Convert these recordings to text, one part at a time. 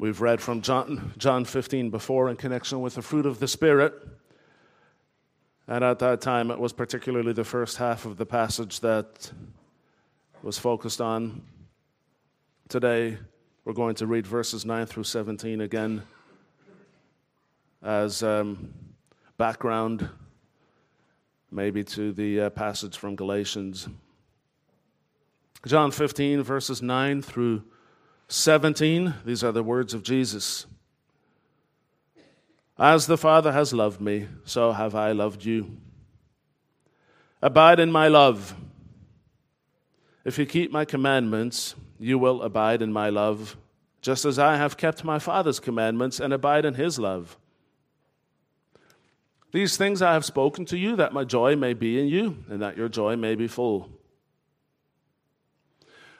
We've read from John, John 15 before in connection with the fruit of the Spirit. And at that time, it was particularly the first half of the passage that was focused on. Today, we're going to read verses 9 through 17 again as um, background, maybe to the uh, passage from Galatians. John 15, verses 9 through 17, these are the words of Jesus. As the Father has loved me, so have I loved you. Abide in my love. If you keep my commandments, you will abide in my love, just as I have kept my Father's commandments and abide in his love. These things I have spoken to you, that my joy may be in you, and that your joy may be full.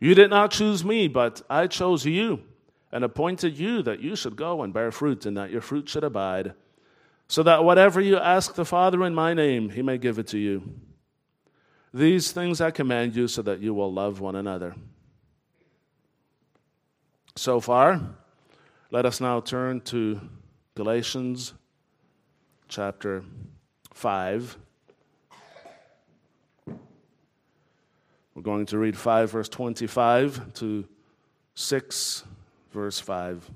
You did not choose me, but I chose you and appointed you that you should go and bear fruit, and that your fruit should abide so that whatever you ask the Father in my name, he may give it to you. These things I command you so that you will love one another. So far, let us now turn to Galatians chapter 5. We're going to read 5, verse 25 to 6, verse 5.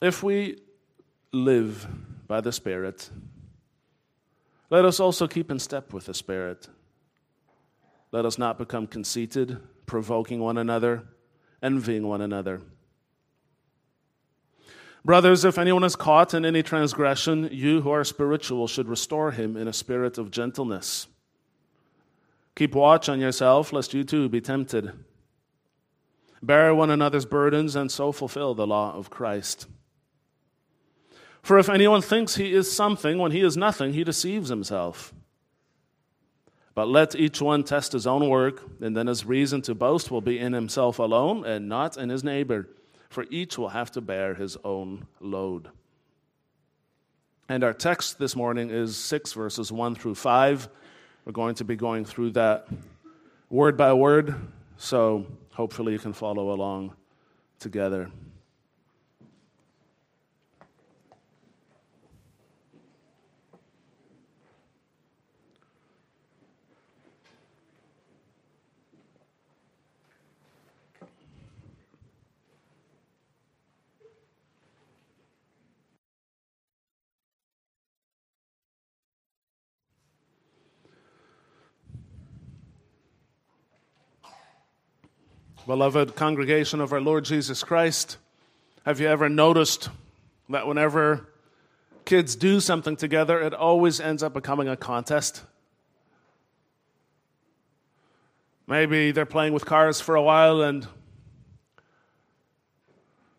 If we live by the Spirit, let us also keep in step with the Spirit. Let us not become conceited, provoking one another, envying one another. Brothers, if anyone is caught in any transgression, you who are spiritual should restore him in a spirit of gentleness. Keep watch on yourself, lest you too be tempted. Bear one another's burdens, and so fulfill the law of Christ. For if anyone thinks he is something when he is nothing, he deceives himself. But let each one test his own work, and then his reason to boast will be in himself alone and not in his neighbor, for each will have to bear his own load. And our text this morning is 6 verses 1 through 5. We're going to be going through that word by word, so hopefully you can follow along together. Beloved congregation of our Lord Jesus Christ, have you ever noticed that whenever kids do something together, it always ends up becoming a contest? Maybe they're playing with cars for a while and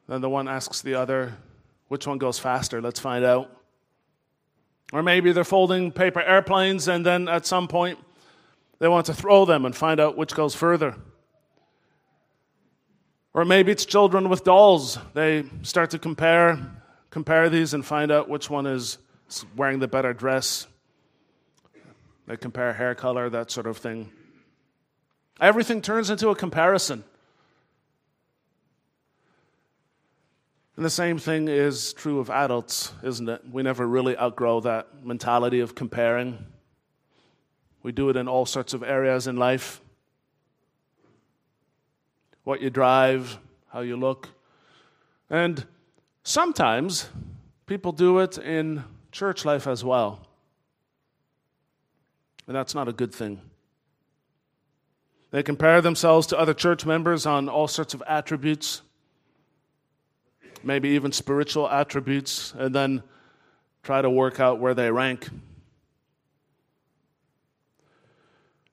then the one asks the other, which one goes faster? Let's find out. Or maybe they're folding paper airplanes and then at some point they want to throw them and find out which goes further. Or maybe it's children with dolls. They start to compare, compare these and find out which one is wearing the better dress. They compare hair color, that sort of thing. Everything turns into a comparison. And the same thing is true of adults, isn't it? We never really outgrow that mentality of comparing. We do it in all sorts of areas in life what you drive, how you look. And sometimes people do it in church life as well. And that's not a good thing. They compare themselves to other church members on all sorts of attributes, maybe even spiritual attributes, and then try to work out where they rank.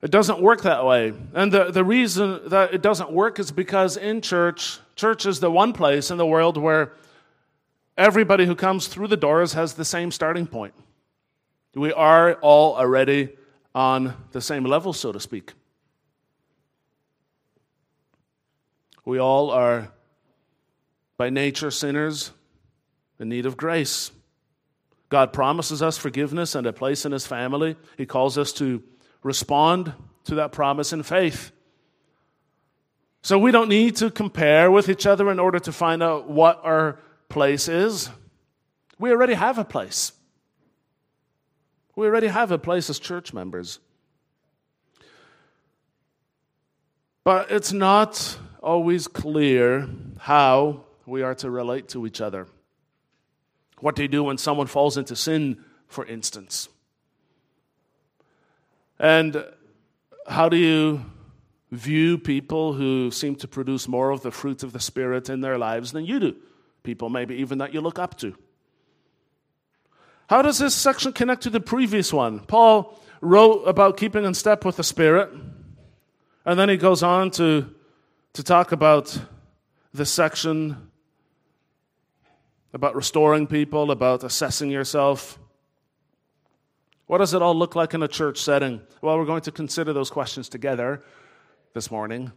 It doesn't work that way. And the, the reason that it doesn't work is because in church, church is the one place in the world where everybody who comes through the doors has the same starting point. We are all already on the same level, so to speak. We all are, by nature, sinners in need of grace. God promises us forgiveness and a place in His family. He calls us to respond to that promise in faith. So we don't need to compare with each other in order to find out what our place is. We already have a place. We already have a place as church members. But it's not always clear how we are to relate to each other. What do you do when someone falls into sin, for instance? And how do you view people who seem to produce more of the fruit of the Spirit in their lives than you do? People, maybe even that you look up to. How does this section connect to the previous one? Paul wrote about keeping in step with the Spirit, and then he goes on to, to talk about the section about restoring people, about assessing yourself. What does it all look like in a church setting? Well, we're going to consider those questions together this morning.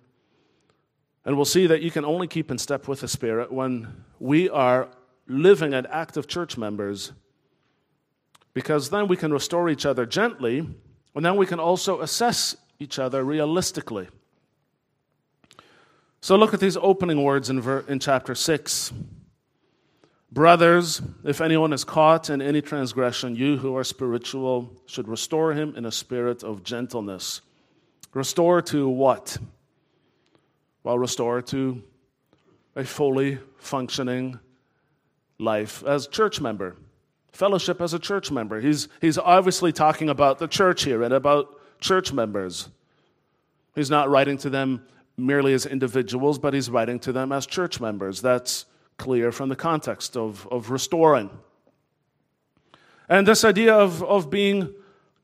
And we'll see that you can only keep in step with the Spirit when we are living and active church members, because then we can restore each other gently, and then we can also assess each other realistically. So look at these opening words in, ver- in chapter 6. Brothers, if anyone is caught in any transgression, you who are spiritual should restore him in a spirit of gentleness. Restore to what? Well, restore to a fully functioning life as church member, fellowship as a church member. He's, he's obviously talking about the church here and about church members. He's not writing to them merely as individuals, but he's writing to them as church members. That's clear from the context of, of restoring. And this idea of, of being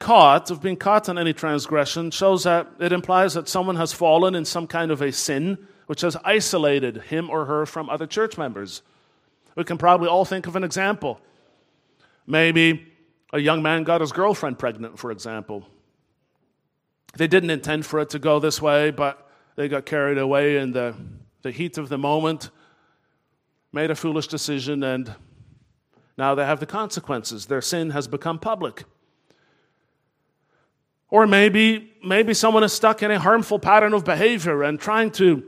caught, of being caught in any transgression, shows that it implies that someone has fallen in some kind of a sin which has isolated him or her from other church members. We can probably all think of an example. Maybe a young man got his girlfriend pregnant, for example. They didn't intend for it to go this way, but they got carried away in the, the heat of the moment made a foolish decision, and now they have the consequences. Their sin has become public. Or maybe, maybe someone is stuck in a harmful pattern of behavior and trying to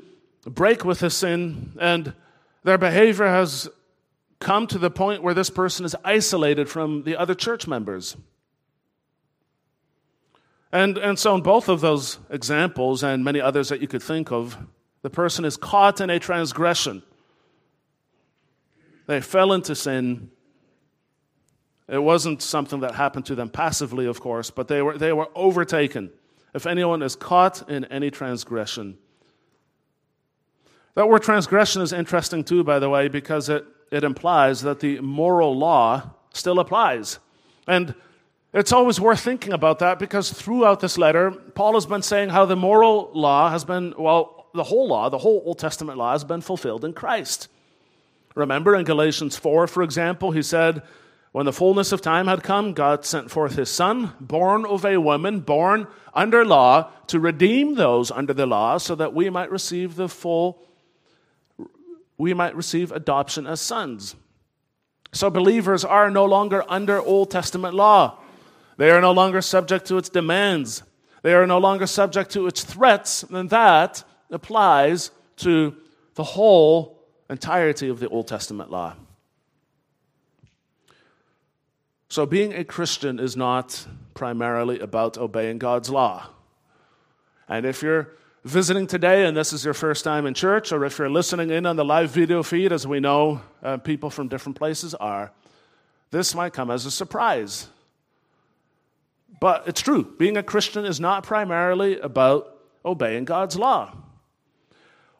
break with the sin, and their behavior has come to the point where this person is isolated from the other church members. And, and so, in both of those examples and many others that you could think of, the person is caught in a transgression. They fell into sin. It wasn't something that happened to them passively, of course, but they were, they were overtaken. If anyone is caught in any transgression. That word transgression is interesting too, by the way, because it, it implies that the moral law still applies. And it's always worth thinking about that because throughout this letter, Paul has been saying how the moral law has been, well, the whole law, the whole Old Testament law has been fulfilled in Christ. Remember in Galatians 4, for example, he said, When the fullness of time had come, God sent forth his Son, born of a woman, born under law, to redeem those under the law, so that we might receive the full, we might receive adoption as sons. So believers are no longer under Old Testament law. They are no longer subject to its demands. They are no longer subject to its threats, and that applies to the whole entirety of the Old Testament law. So, being a Christian is not primarily about obeying God's law. And if you're visiting today and this is your first time in church, or if you're listening in on the live video feed, as we know uh, people from different places are, this might come as a surprise. But it's true. Being a Christian is not primarily about obeying God's law.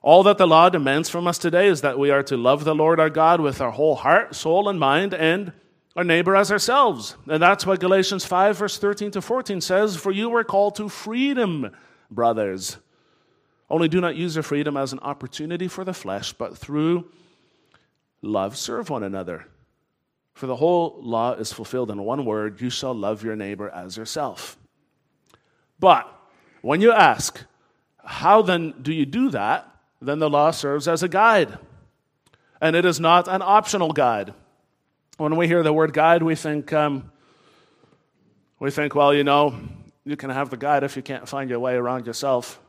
All that the law demands from us today is that we are to love the Lord our God with our whole heart, soul, and mind, and our neighbor as ourselves. And that's what Galatians 5, verse 13 to 14 says For you were called to freedom, brothers. Only do not use your freedom as an opportunity for the flesh, but through love serve one another. For the whole law is fulfilled in one word you shall love your neighbor as yourself. But when you ask, how then do you do that? Then the law serves as a guide. And it is not an optional guide. When we hear the word guide, we think, um, we think, well, you know, you can have the guide if you can't find your way around yourself.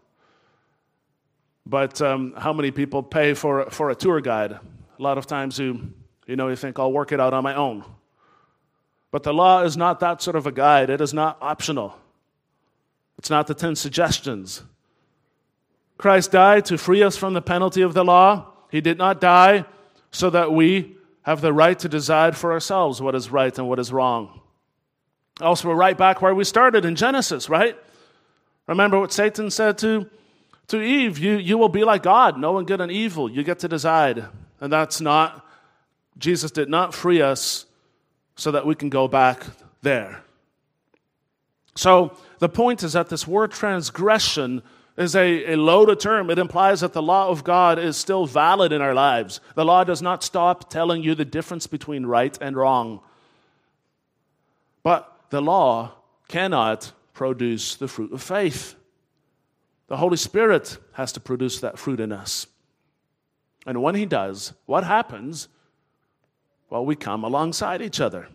But um, how many people pay for, for a tour guide? A lot of times you, you know, you think, I'll work it out on my own. But the law is not that sort of a guide. It is not optional. It's not the 10 suggestions. Christ died to free us from the penalty of the law. He did not die so that we have the right to decide for ourselves what is right and what is wrong. Also, we're right back where we started in Genesis, right? Remember what Satan said to, to Eve you, you will be like God, knowing good and evil. You get to decide. And that's not, Jesus did not free us so that we can go back there. So the point is that this word transgression is a, a loaded term. It implies that the law of God is still valid in our lives. The law does not stop telling you the difference between right and wrong. But the law cannot produce the fruit of faith. The Holy Spirit has to produce that fruit in us. And when He does, what happens? Well, we come alongside each other.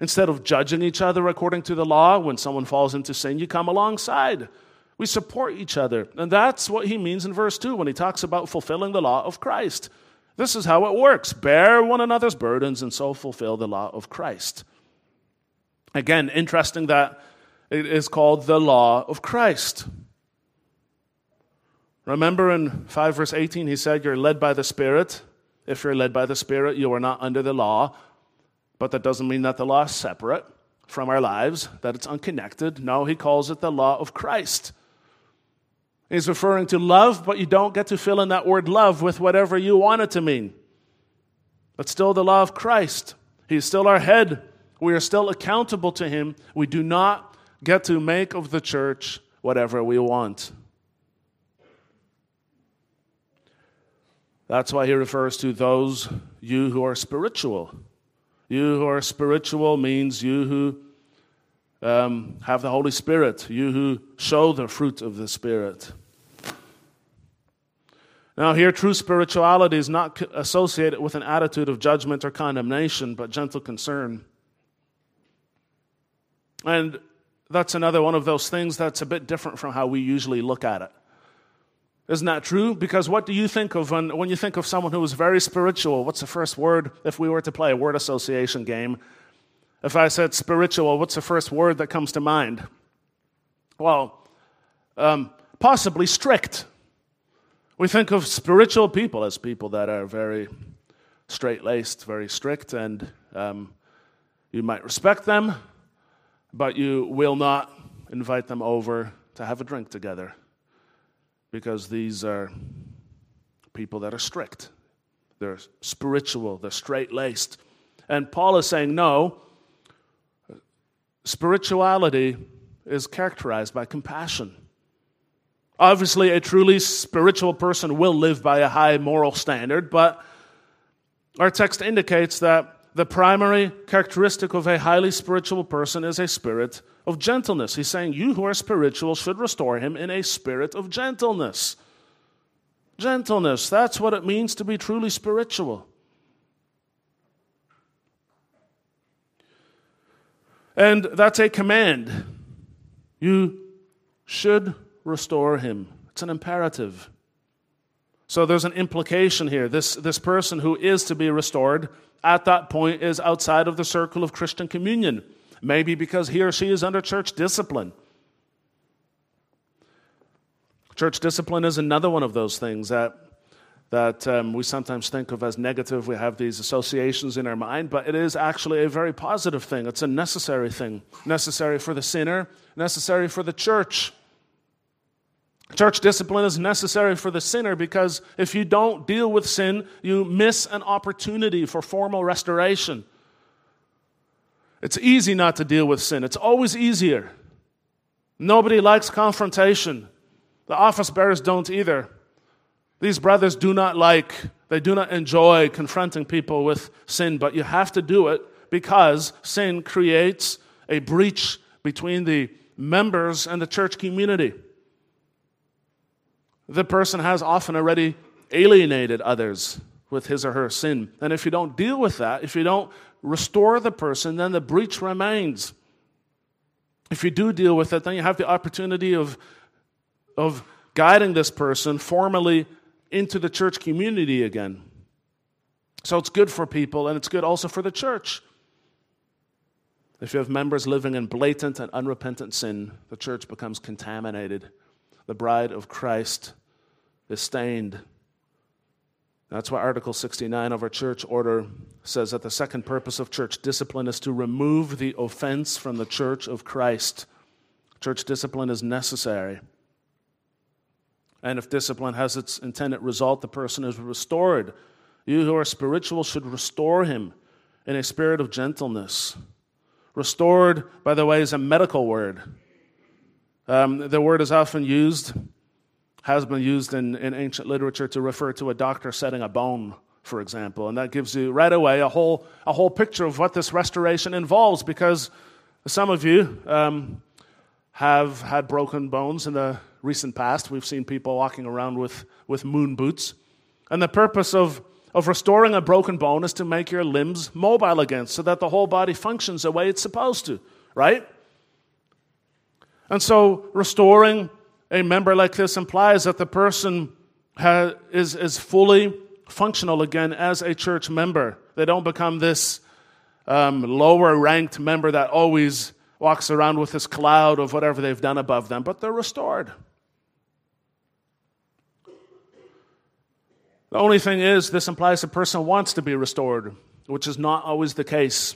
Instead of judging each other according to the law, when someone falls into sin, you come alongside. We support each other. And that's what he means in verse 2 when he talks about fulfilling the law of Christ. This is how it works bear one another's burdens and so fulfill the law of Christ. Again, interesting that it is called the law of Christ. Remember in 5 verse 18, he said, You're led by the Spirit. If you're led by the Spirit, you are not under the law. But that doesn't mean that the law is separate from our lives, that it's unconnected. No, he calls it the law of Christ. He's referring to love, but you don't get to fill in that word love with whatever you want it to mean. But still, the law of Christ. He's still our head. We are still accountable to him. We do not get to make of the church whatever we want. That's why he refers to those you who are spiritual. You who are spiritual means you who um, have the Holy Spirit, you who show the fruit of the Spirit. Now, here, true spirituality is not associated with an attitude of judgment or condemnation, but gentle concern. And that's another one of those things that's a bit different from how we usually look at it. Isn't that true? Because what do you think of when, when you think of someone who is very spiritual? What's the first word if we were to play a word association game? If I said spiritual, what's the first word that comes to mind? Well, um, possibly strict. We think of spiritual people as people that are very straight laced, very strict, and um, you might respect them, but you will not invite them over to have a drink together because these are people that are strict. They're spiritual, they're straight laced. And Paul is saying, no, spirituality is characterized by compassion. Obviously, a truly spiritual person will live by a high moral standard, but our text indicates that the primary characteristic of a highly spiritual person is a spirit of gentleness. He's saying, You who are spiritual should restore him in a spirit of gentleness. Gentleness, that's what it means to be truly spiritual. And that's a command. You should restore him. It's an imperative. So there's an implication here. This, this person who is to be restored at that point is outside of the circle of Christian communion. Maybe because he or she is under church discipline. Church discipline is another one of those things that, that um, we sometimes think of as negative. We have these associations in our mind, but it is actually a very positive thing. It's a necessary thing, necessary for the sinner, necessary for the church. Church discipline is necessary for the sinner because if you don't deal with sin, you miss an opportunity for formal restoration. It's easy not to deal with sin, it's always easier. Nobody likes confrontation. The office bearers don't either. These brothers do not like, they do not enjoy confronting people with sin, but you have to do it because sin creates a breach between the members and the church community. The person has often already alienated others with his or her sin. And if you don't deal with that, if you don't restore the person, then the breach remains. If you do deal with it, then you have the opportunity of, of guiding this person formally into the church community again. So it's good for people and it's good also for the church. If you have members living in blatant and unrepentant sin, the church becomes contaminated. The bride of Christ is stained. That's why Article 69 of our church order says that the second purpose of church discipline is to remove the offense from the church of Christ. Church discipline is necessary. And if discipline has its intended result, the person is restored. You who are spiritual should restore him in a spirit of gentleness. Restored, by the way, is a medical word. Um, the word is often used has been used in, in ancient literature to refer to a doctor setting a bone, for example. And that gives you right away a whole, a whole picture of what this restoration involves because some of you um, have had broken bones in the recent past. We've seen people walking around with, with moon boots. And the purpose of, of restoring a broken bone is to make your limbs mobile again so that the whole body functions the way it's supposed to, right? And so, restoring a member like this implies that the person has, is, is fully functional again as a church member. They don't become this um, lower ranked member that always walks around with this cloud of whatever they've done above them, but they're restored. The only thing is, this implies the person wants to be restored, which is not always the case.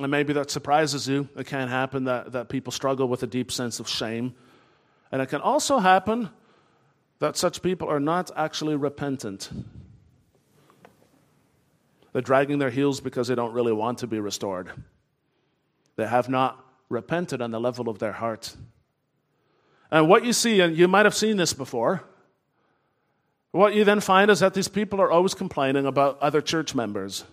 And maybe that surprises you. It can happen that, that people struggle with a deep sense of shame. And it can also happen that such people are not actually repentant. They're dragging their heels because they don't really want to be restored. They have not repented on the level of their heart. And what you see, and you might have seen this before, what you then find is that these people are always complaining about other church members.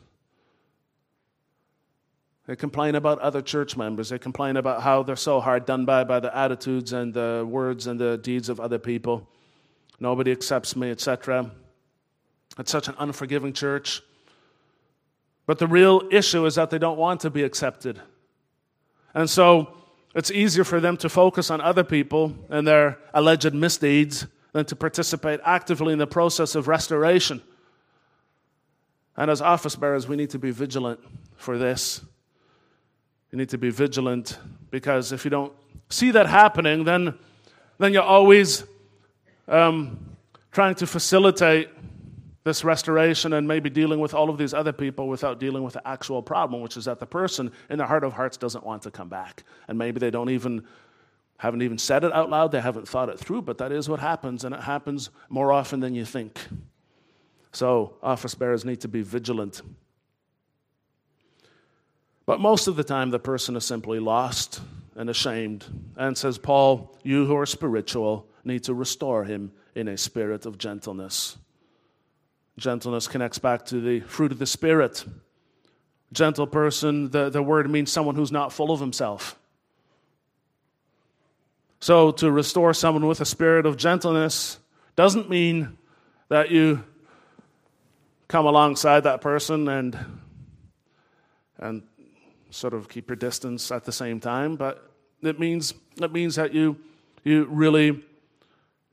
They complain about other church members. They complain about how they're so hard done by by the attitudes and the words and the deeds of other people. Nobody accepts me, etc. It's such an unforgiving church. But the real issue is that they don't want to be accepted. And so it's easier for them to focus on other people and their alleged misdeeds than to participate actively in the process of restoration. And as office bearers, we need to be vigilant for this. You need to be vigilant because if you don't see that happening, then, then you're always um, trying to facilitate this restoration and maybe dealing with all of these other people without dealing with the actual problem, which is that the person in the heart of hearts doesn't want to come back. And maybe they don't even haven't even said it out loud, they haven't thought it through, but that is what happens, and it happens more often than you think. So office bearers need to be vigilant. But most of the time, the person is simply lost and ashamed. And says, Paul, you who are spiritual need to restore him in a spirit of gentleness. Gentleness connects back to the fruit of the Spirit. Gentle person, the, the word means someone who's not full of himself. So, to restore someone with a spirit of gentleness doesn't mean that you come alongside that person and, and sort of keep your distance at the same time, but it means, it means that you, you really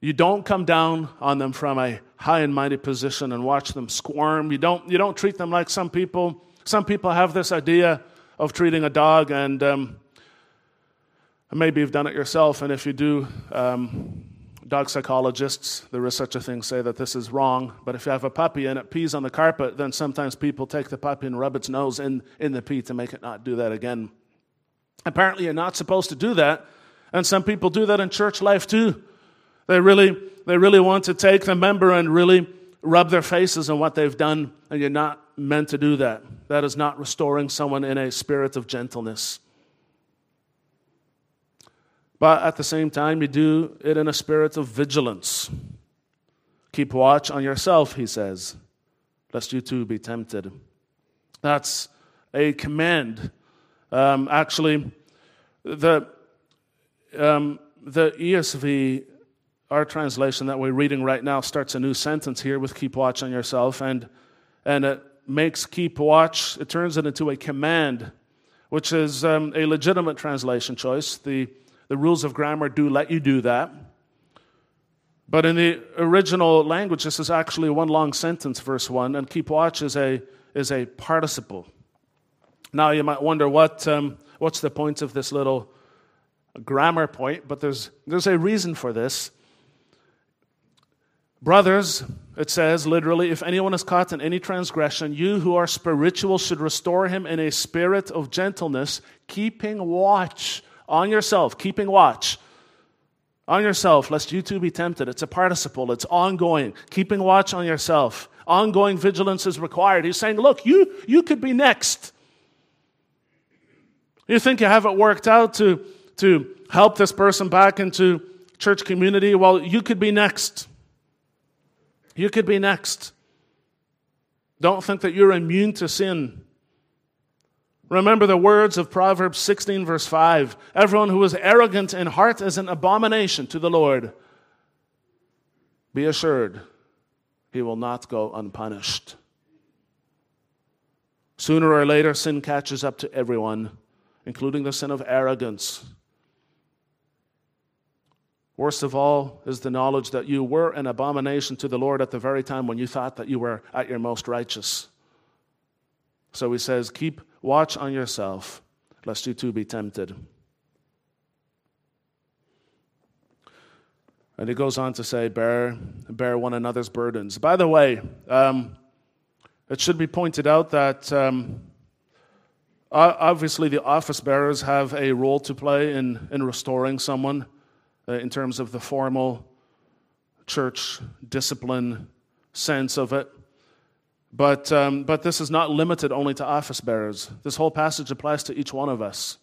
you don't come down on them from a high and mighty position and watch them squirm. You don't, you don't treat them like some people. Some people have this idea of treating a dog, and um, maybe you've done it yourself. And if you do, um, dog psychologists, there is such a thing, say that this is wrong. But if you have a puppy and it pees on the carpet, then sometimes people take the puppy and rub its nose in, in the pee to make it not do that again. Apparently, you're not supposed to do that. And some people do that in church life too. They really, they really want to take the member and really rub their faces on what they've done, and you're not meant to do that. That is not restoring someone in a spirit of gentleness. But at the same time, you do it in a spirit of vigilance. Keep watch on yourself, he says, lest you too be tempted. That's a command. Um, actually, the, um, the ESV, our translation that we're reading right now, starts a new sentence here with keep watch on yourself, and, and it makes keep watch, it turns it into a command, which is um, a legitimate translation choice. The the rules of grammar do let you do that. But in the original language, this is actually one long sentence, verse 1, and keep watch is a, is a participle. Now, you might wonder what, um, what's the point of this little grammar point, but there's, there's a reason for this. Brothers, it says literally, if anyone is caught in any transgression, you who are spiritual should restore him in a spirit of gentleness, keeping watch on yourself, keeping watch. On yourself, lest you too be tempted. It's a participle, it's ongoing. Keeping watch on yourself. Ongoing vigilance is required. He's saying, look, you, you could be next. You think you have it worked out to, to help this person back into church community? Well, you could be next. You could be next. Don't think that you're immune to sin. Remember the words of Proverbs 16, verse 5 Everyone who is arrogant in heart is an abomination to the Lord. Be assured, he will not go unpunished. Sooner or later, sin catches up to everyone, including the sin of arrogance. Worst of all is the knowledge that you were an abomination to the Lord at the very time when you thought that you were at your most righteous. So he says, Keep watch on yourself, lest you too be tempted. And he goes on to say, Bear, bear one another's burdens. By the way, um, it should be pointed out that um, obviously the office bearers have a role to play in, in restoring someone uh, in terms of the formal church discipline sense of it. But, um, but this is not limited only to office bearers. This whole passage applies to each one of us.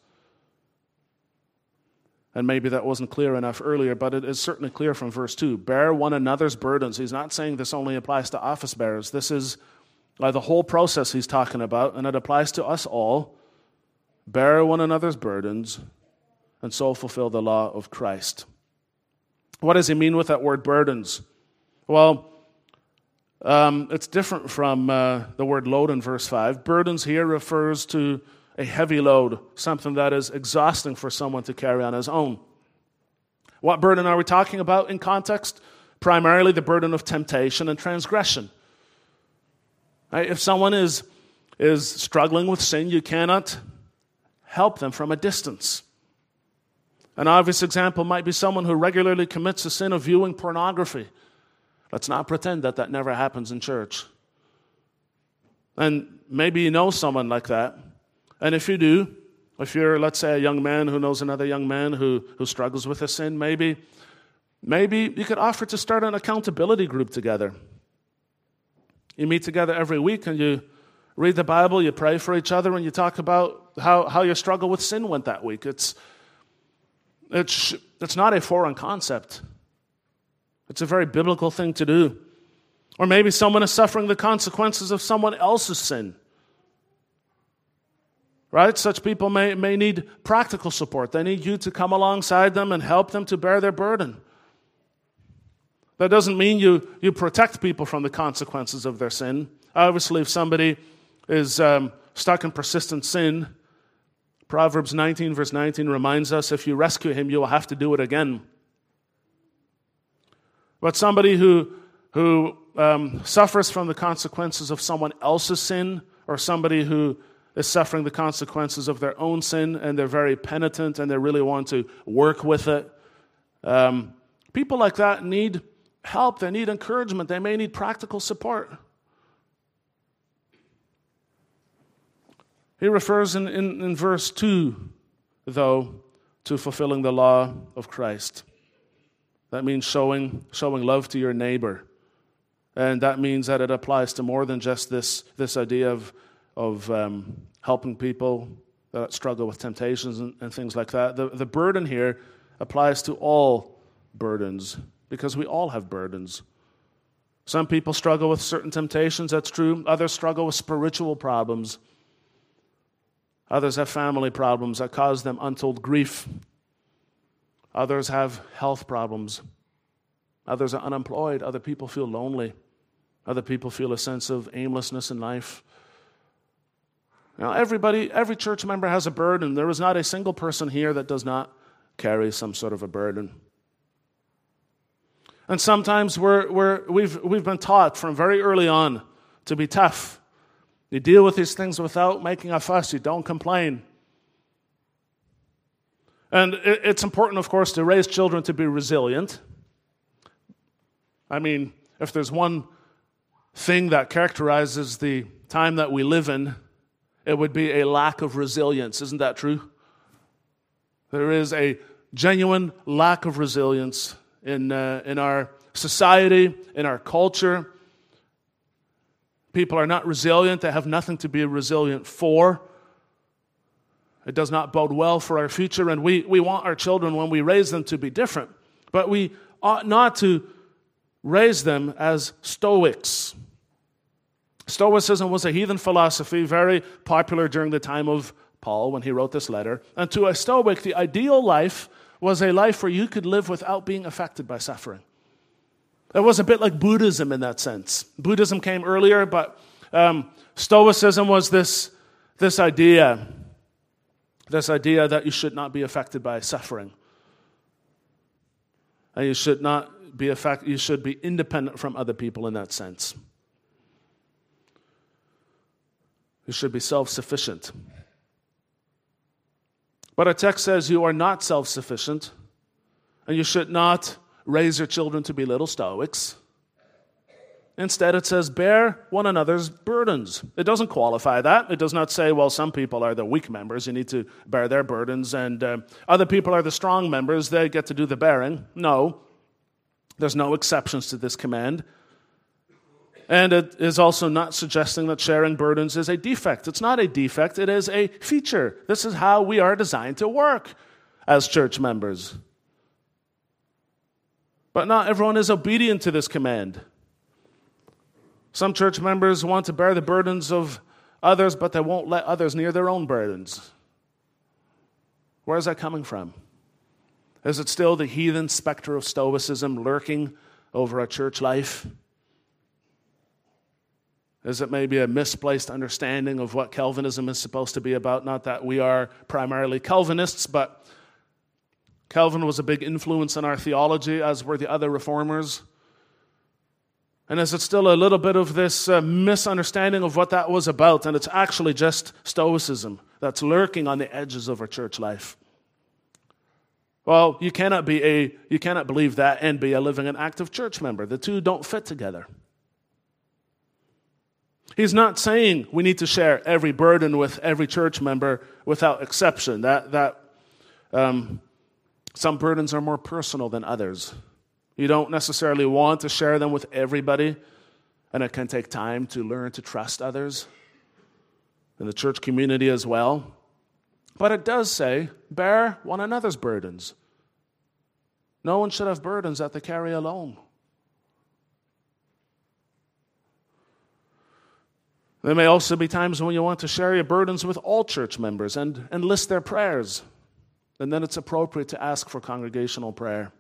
And maybe that wasn't clear enough earlier, but it is certainly clear from verse 2. Bear one another's burdens. He's not saying this only applies to office bearers. This is uh, the whole process he's talking about, and it applies to us all. Bear one another's burdens, and so fulfill the law of Christ. What does he mean with that word burdens? Well, um, it's different from uh, the word load in verse 5. Burdens here refers to a heavy load, something that is exhausting for someone to carry on his own. What burden are we talking about in context? Primarily the burden of temptation and transgression. Right? If someone is, is struggling with sin, you cannot help them from a distance. An obvious example might be someone who regularly commits the sin of viewing pornography. Let's not pretend that that never happens in church. And maybe you know someone like that. And if you do, if you're, let's say, a young man who knows another young man who, who struggles with a sin, maybe, maybe you could offer to start an accountability group together. You meet together every week and you read the Bible, you pray for each other, and you talk about how, how your struggle with sin went that week. It's, it's, it's not a foreign concept. It's a very biblical thing to do. Or maybe someone is suffering the consequences of someone else's sin. Right? Such people may, may need practical support. They need you to come alongside them and help them to bear their burden. That doesn't mean you, you protect people from the consequences of their sin. Obviously, if somebody is um, stuck in persistent sin, Proverbs 19, verse 19 reminds us if you rescue him, you will have to do it again. But somebody who, who um, suffers from the consequences of someone else's sin, or somebody who is suffering the consequences of their own sin and they're very penitent and they really want to work with it. Um, people like that need help, they need encouragement, they may need practical support. He refers in, in, in verse 2, though, to fulfilling the law of Christ. That means showing, showing love to your neighbor. And that means that it applies to more than just this, this idea of, of um, helping people that struggle with temptations and, and things like that. The, the burden here applies to all burdens because we all have burdens. Some people struggle with certain temptations, that's true. Others struggle with spiritual problems. Others have family problems that cause them untold grief. Others have health problems. Others are unemployed. Other people feel lonely. Other people feel a sense of aimlessness in life. Now, everybody, every church member has a burden. There is not a single person here that does not carry some sort of a burden. And sometimes we're, we're, we've, we've been taught from very early on to be tough. You deal with these things without making a fuss, you don't complain. And it's important, of course, to raise children to be resilient. I mean, if there's one thing that characterizes the time that we live in, it would be a lack of resilience. Isn't that true? There is a genuine lack of resilience in, uh, in our society, in our culture. People are not resilient, they have nothing to be resilient for. It does not bode well for our future, and we, we want our children, when we raise them, to be different. But we ought not to raise them as Stoics. Stoicism was a heathen philosophy, very popular during the time of Paul when he wrote this letter. And to a Stoic, the ideal life was a life where you could live without being affected by suffering. It was a bit like Buddhism in that sense. Buddhism came earlier, but um, Stoicism was this, this idea, this idea that you should not be affected by suffering. And you should not be affected, you should be independent from other people in that sense. You should be self sufficient. But our text says you are not self sufficient, and you should not raise your children to be little Stoics. Instead, it says, bear one another's burdens. It doesn't qualify that. It does not say, well, some people are the weak members, you need to bear their burdens, and uh, other people are the strong members, they get to do the bearing. No, there's no exceptions to this command. And it is also not suggesting that sharing burdens is a defect. It's not a defect, it is a feature. This is how we are designed to work as church members. But not everyone is obedient to this command. Some church members want to bear the burdens of others, but they won't let others near their own burdens. Where is that coming from? Is it still the heathen specter of Stoicism lurking over our church life? Is it maybe a misplaced understanding of what Calvinism is supposed to be about? Not that we are primarily Calvinists, but Calvin was a big influence in our theology, as were the other reformers. And is it still a little bit of this uh, misunderstanding of what that was about? And it's actually just Stoicism that's lurking on the edges of our church life. Well, you cannot be a you cannot believe that and be a living and active church member. The two don't fit together. He's not saying we need to share every burden with every church member without exception. That, that um, some burdens are more personal than others. You don't necessarily want to share them with everybody, and it can take time to learn to trust others in the church community as well. But it does say, bear one another's burdens. No one should have burdens that they carry alone. There may also be times when you want to share your burdens with all church members and, and list their prayers. And then it's appropriate to ask for congregational prayer.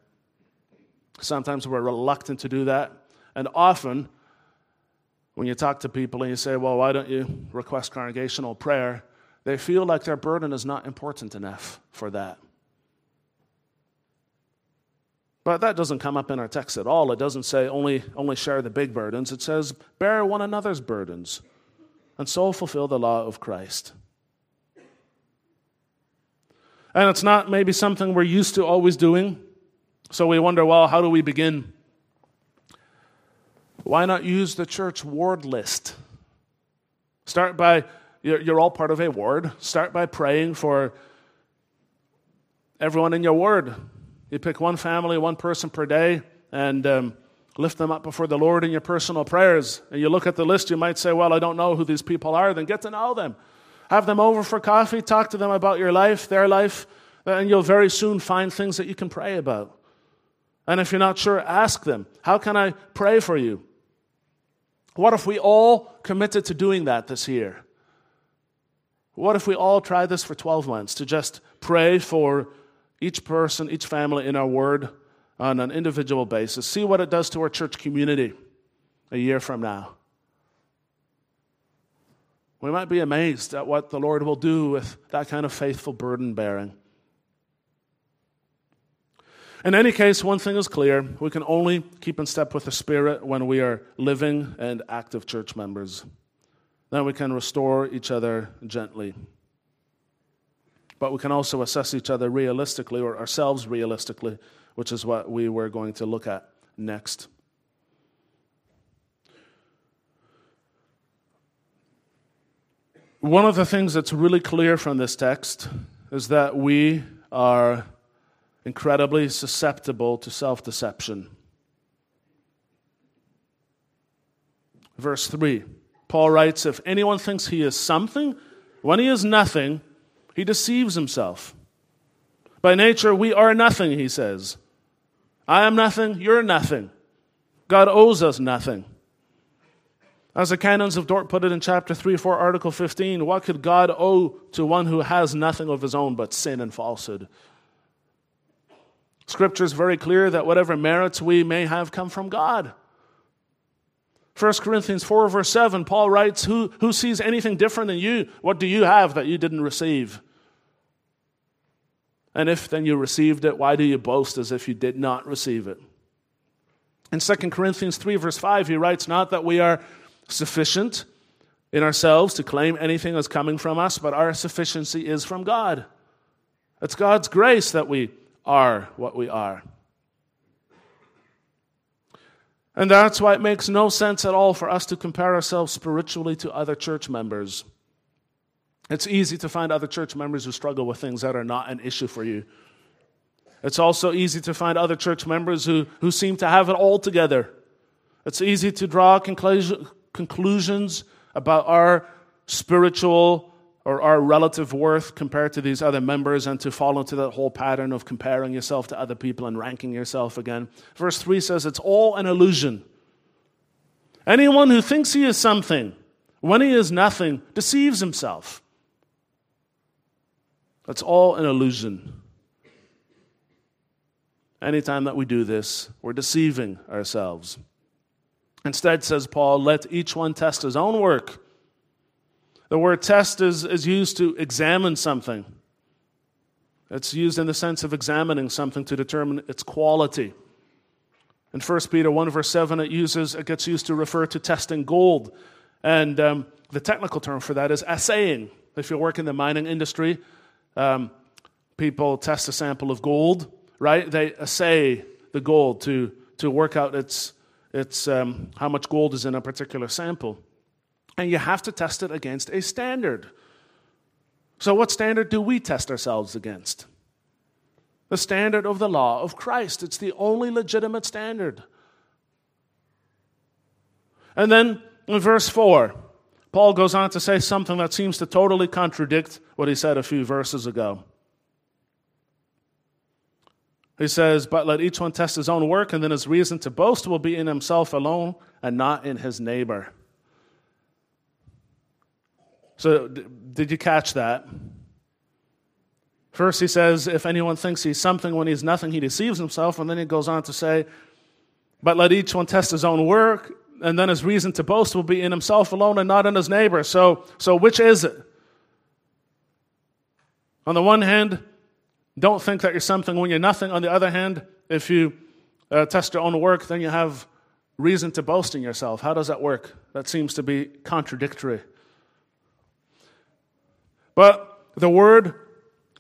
Sometimes we're reluctant to do that. And often, when you talk to people and you say, Well, why don't you request congregational prayer? they feel like their burden is not important enough for that. But that doesn't come up in our text at all. It doesn't say only, only share the big burdens, it says bear one another's burdens and so fulfill the law of Christ. And it's not maybe something we're used to always doing. So we wonder, well, how do we begin? Why not use the church ward list? Start by, you're, all part of a ward. Start by praying for everyone in your ward. You pick one family, one person per day, and um, lift them up before the Lord in your personal prayers, and you look at the list, you might say, Well, I don't know who these people are. Then get to know them. Have them over for coffee, talk to them about your life, their life, and you'll very soon find things that you can pray about. And if you're not sure, ask them, How can I pray for you? What if we all committed to doing that this year? What if we all try this for 12 months to just pray for each person, each family in our word on an individual basis? See what it does to our church community a year from now. We might be amazed at what the Lord will do with that kind of faithful burden bearing. In any case, one thing is clear we can only keep in step with the Spirit when we are living and active church members. Then we can restore each other gently. But we can also assess each other realistically, or ourselves realistically, which is what we were going to look at next. One of the things that's really clear from this text is that we are incredibly susceptible to self deception. Verse 3, Paul writes If anyone thinks he is something, when he is nothing, he deceives himself. By nature, we are nothing, he says. I am nothing, you're nothing. God owes us nothing. As the canons of Dort put it in chapter 3, 4, article 15, what could God owe to one who has nothing of his own but sin and falsehood? Scripture is very clear that whatever merits we may have come from God. 1 Corinthians 4, verse 7, Paul writes, who, who sees anything different than you? What do you have that you didn't receive? And if then you received it, why do you boast as if you did not receive it? In 2 Corinthians 3, verse 5, he writes, Not that we are sufficient in ourselves to claim anything as coming from us, but our sufficiency is from God. It's God's grace that we are what we are. And that's why it makes no sense at all for us to compare ourselves spiritually to other church members. It's easy to find other church members who struggle with things that are not an issue for you. It's also easy to find other church members who, who seem to have it all together. It's easy to draw conclusions about our spiritual or our relative worth compared to these other members and to fall into that whole pattern of comparing yourself to other people and ranking yourself again. Verse 3 says it's all an illusion. Anyone who thinks he is something when he is nothing deceives himself. That's all an illusion. Anytime that we do this, we're deceiving ourselves. Instead, says Paul, let each one test his own work the word test is, is used to examine something. It's used in the sense of examining something to determine its quality. In 1 Peter 1, verse 7, it, uses, it gets used to refer to testing gold. And um, the technical term for that is assaying. If you work in the mining industry, um, people test a sample of gold, right? They assay the gold to, to work out its, its, um, how much gold is in a particular sample. And you have to test it against a standard. So, what standard do we test ourselves against? The standard of the law of Christ. It's the only legitimate standard. And then in verse 4, Paul goes on to say something that seems to totally contradict what he said a few verses ago. He says, But let each one test his own work, and then his reason to boast will be in himself alone and not in his neighbor. So, did you catch that? First, he says, if anyone thinks he's something when he's nothing, he deceives himself. And then he goes on to say, but let each one test his own work, and then his reason to boast will be in himself alone and not in his neighbor. So, so which is it? On the one hand, don't think that you're something when you're nothing. On the other hand, if you uh, test your own work, then you have reason to boast in yourself. How does that work? That seems to be contradictory. But the word,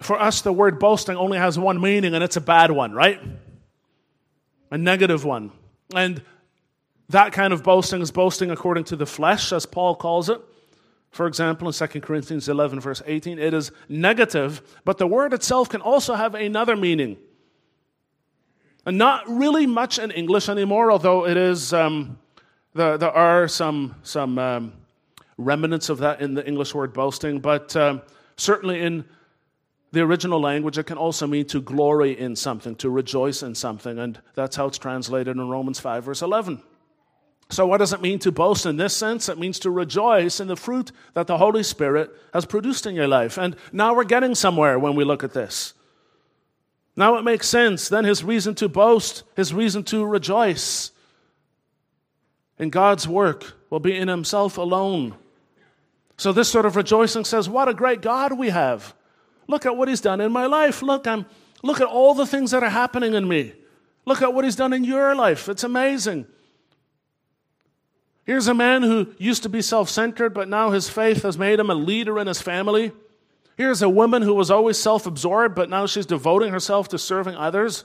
for us, the word boasting only has one meaning, and it's a bad one, right? A negative one. And that kind of boasting is boasting according to the flesh, as Paul calls it. For example, in 2 Corinthians 11, verse 18, it is negative, but the word itself can also have another meaning. And not really much in English anymore, although it is, um, there, there are some, some um, remnants of that in the English word boasting, but um, certainly in the original language, it can also mean to glory in something, to rejoice in something, and that's how it's translated in Romans 5, verse 11. So, what does it mean to boast in this sense? It means to rejoice in the fruit that the Holy Spirit has produced in your life. And now we're getting somewhere when we look at this. Now it makes sense. Then his reason to boast, his reason to rejoice in God's work will be in himself alone. So, this sort of rejoicing says, What a great God we have. Look at what he's done in my life. Look, I'm, look at all the things that are happening in me. Look at what he's done in your life. It's amazing. Here's a man who used to be self centered, but now his faith has made him a leader in his family. Here's a woman who was always self absorbed, but now she's devoting herself to serving others.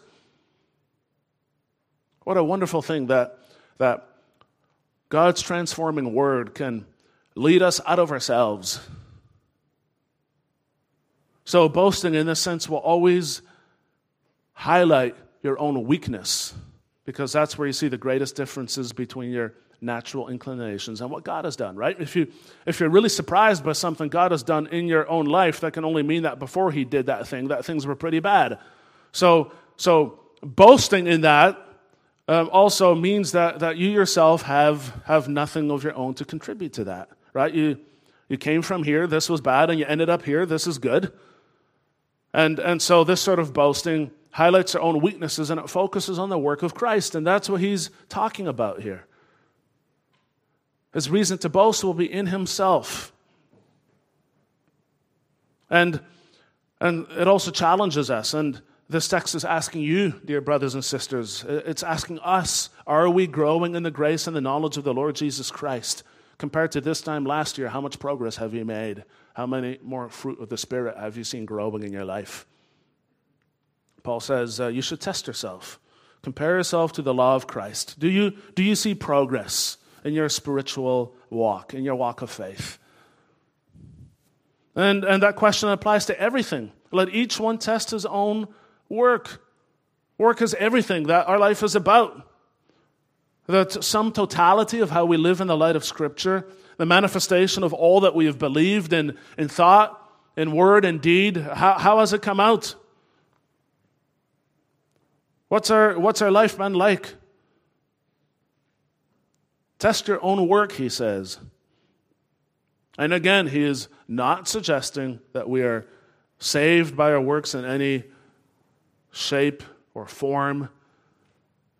What a wonderful thing that, that God's transforming word can lead us out of ourselves so, boasting in this sense will always highlight your own weakness because that's where you see the greatest differences between your natural inclinations and what God has done, right? If, you, if you're really surprised by something God has done in your own life, that can only mean that before He did that thing, that things were pretty bad. So, so boasting in that um, also means that, that you yourself have, have nothing of your own to contribute to that, right? You, you came from here, this was bad, and you ended up here, this is good. And, and so this sort of boasting highlights our own weaknesses and it focuses on the work of Christ. And that's what he's talking about here. His reason to boast will be in himself. And, and it also challenges us. And this text is asking you, dear brothers and sisters, it's asking us are we growing in the grace and the knowledge of the Lord Jesus Christ? Compared to this time last year, how much progress have you made? How many more fruit of the Spirit have you seen growing in your life? Paul says uh, you should test yourself. Compare yourself to the law of Christ. Do you, do you see progress in your spiritual walk, in your walk of faith? And, and that question applies to everything. Let each one test his own work. Work is everything that our life is about that sum totality of how we live in the light of Scripture, the manifestation of all that we have believed in, in thought, in word, and deed, how, how has it come out? What's our, what's our life been like? Test your own work, he says. And again, he is not suggesting that we are saved by our works in any shape or form.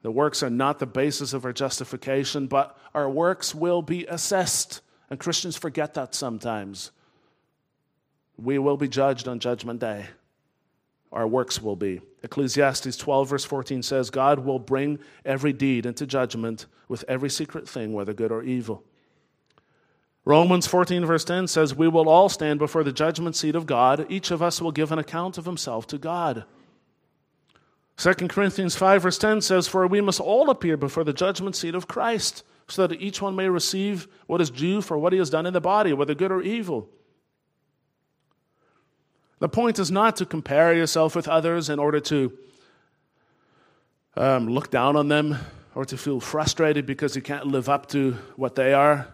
The works are not the basis of our justification, but our works will be assessed. And Christians forget that sometimes. We will be judged on Judgment Day. Our works will be. Ecclesiastes 12, verse 14 says, God will bring every deed into judgment with every secret thing, whether good or evil. Romans 14, verse 10 says, We will all stand before the judgment seat of God. Each of us will give an account of himself to God. 2 Corinthians 5, verse 10 says, For we must all appear before the judgment seat of Christ, so that each one may receive what is due for what he has done in the body, whether good or evil. The point is not to compare yourself with others in order to um, look down on them or to feel frustrated because you can't live up to what they are.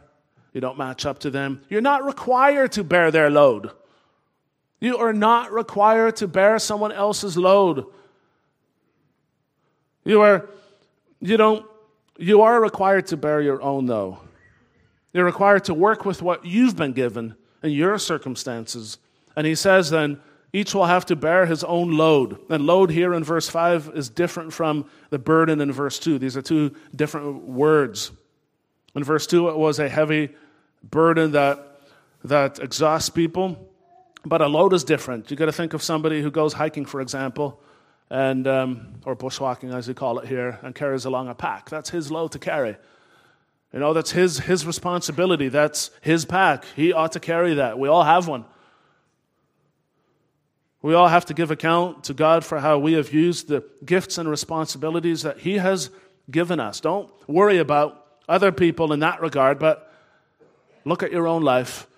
You don't match up to them. You're not required to bear their load. You are not required to bear someone else's load. You are, you don't, you are required to bear your own, though. You're required to work with what you've been given in your circumstances. And he says then, each will have to bear his own load. And load here in verse 5 is different from the burden in verse 2. These are two different words. In verse 2, it was a heavy burden that, that exhausts people. But a load is different. You've got to think of somebody who goes hiking, for example, and um, or bushwhacking as we call it here, and carries along a pack. That's his load to carry. You know, that's his his responsibility. That's his pack. He ought to carry that. We all have one. We all have to give account to God for how we have used the gifts and responsibilities that He has given us. Don't worry about other people in that regard, but look at your own life.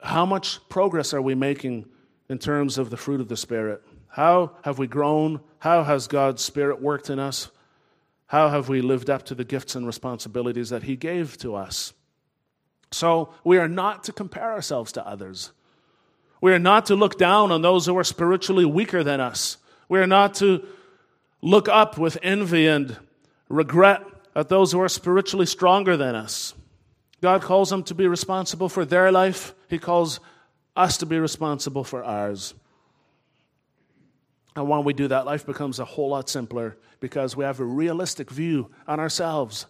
How much progress are we making in terms of the fruit of the Spirit? How have we grown? How has God's Spirit worked in us? How have we lived up to the gifts and responsibilities that He gave to us? So we are not to compare ourselves to others. We are not to look down on those who are spiritually weaker than us. We are not to look up with envy and regret at those who are spiritually stronger than us. God calls them to be responsible for their life, He calls us to be responsible for ours. And when we do that, life becomes a whole lot simpler because we have a realistic view on ourselves.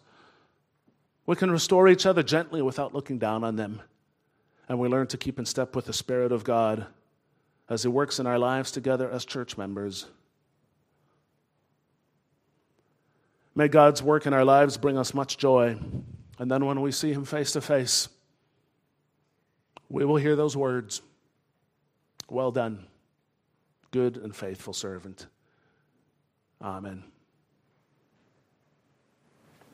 We can restore each other gently without looking down on them. And we learn to keep in step with the Spirit of God as He works in our lives together as church members. May God's work in our lives bring us much joy. And then when we see Him face to face, we will hear those words Well done good and faithful servant. Amen.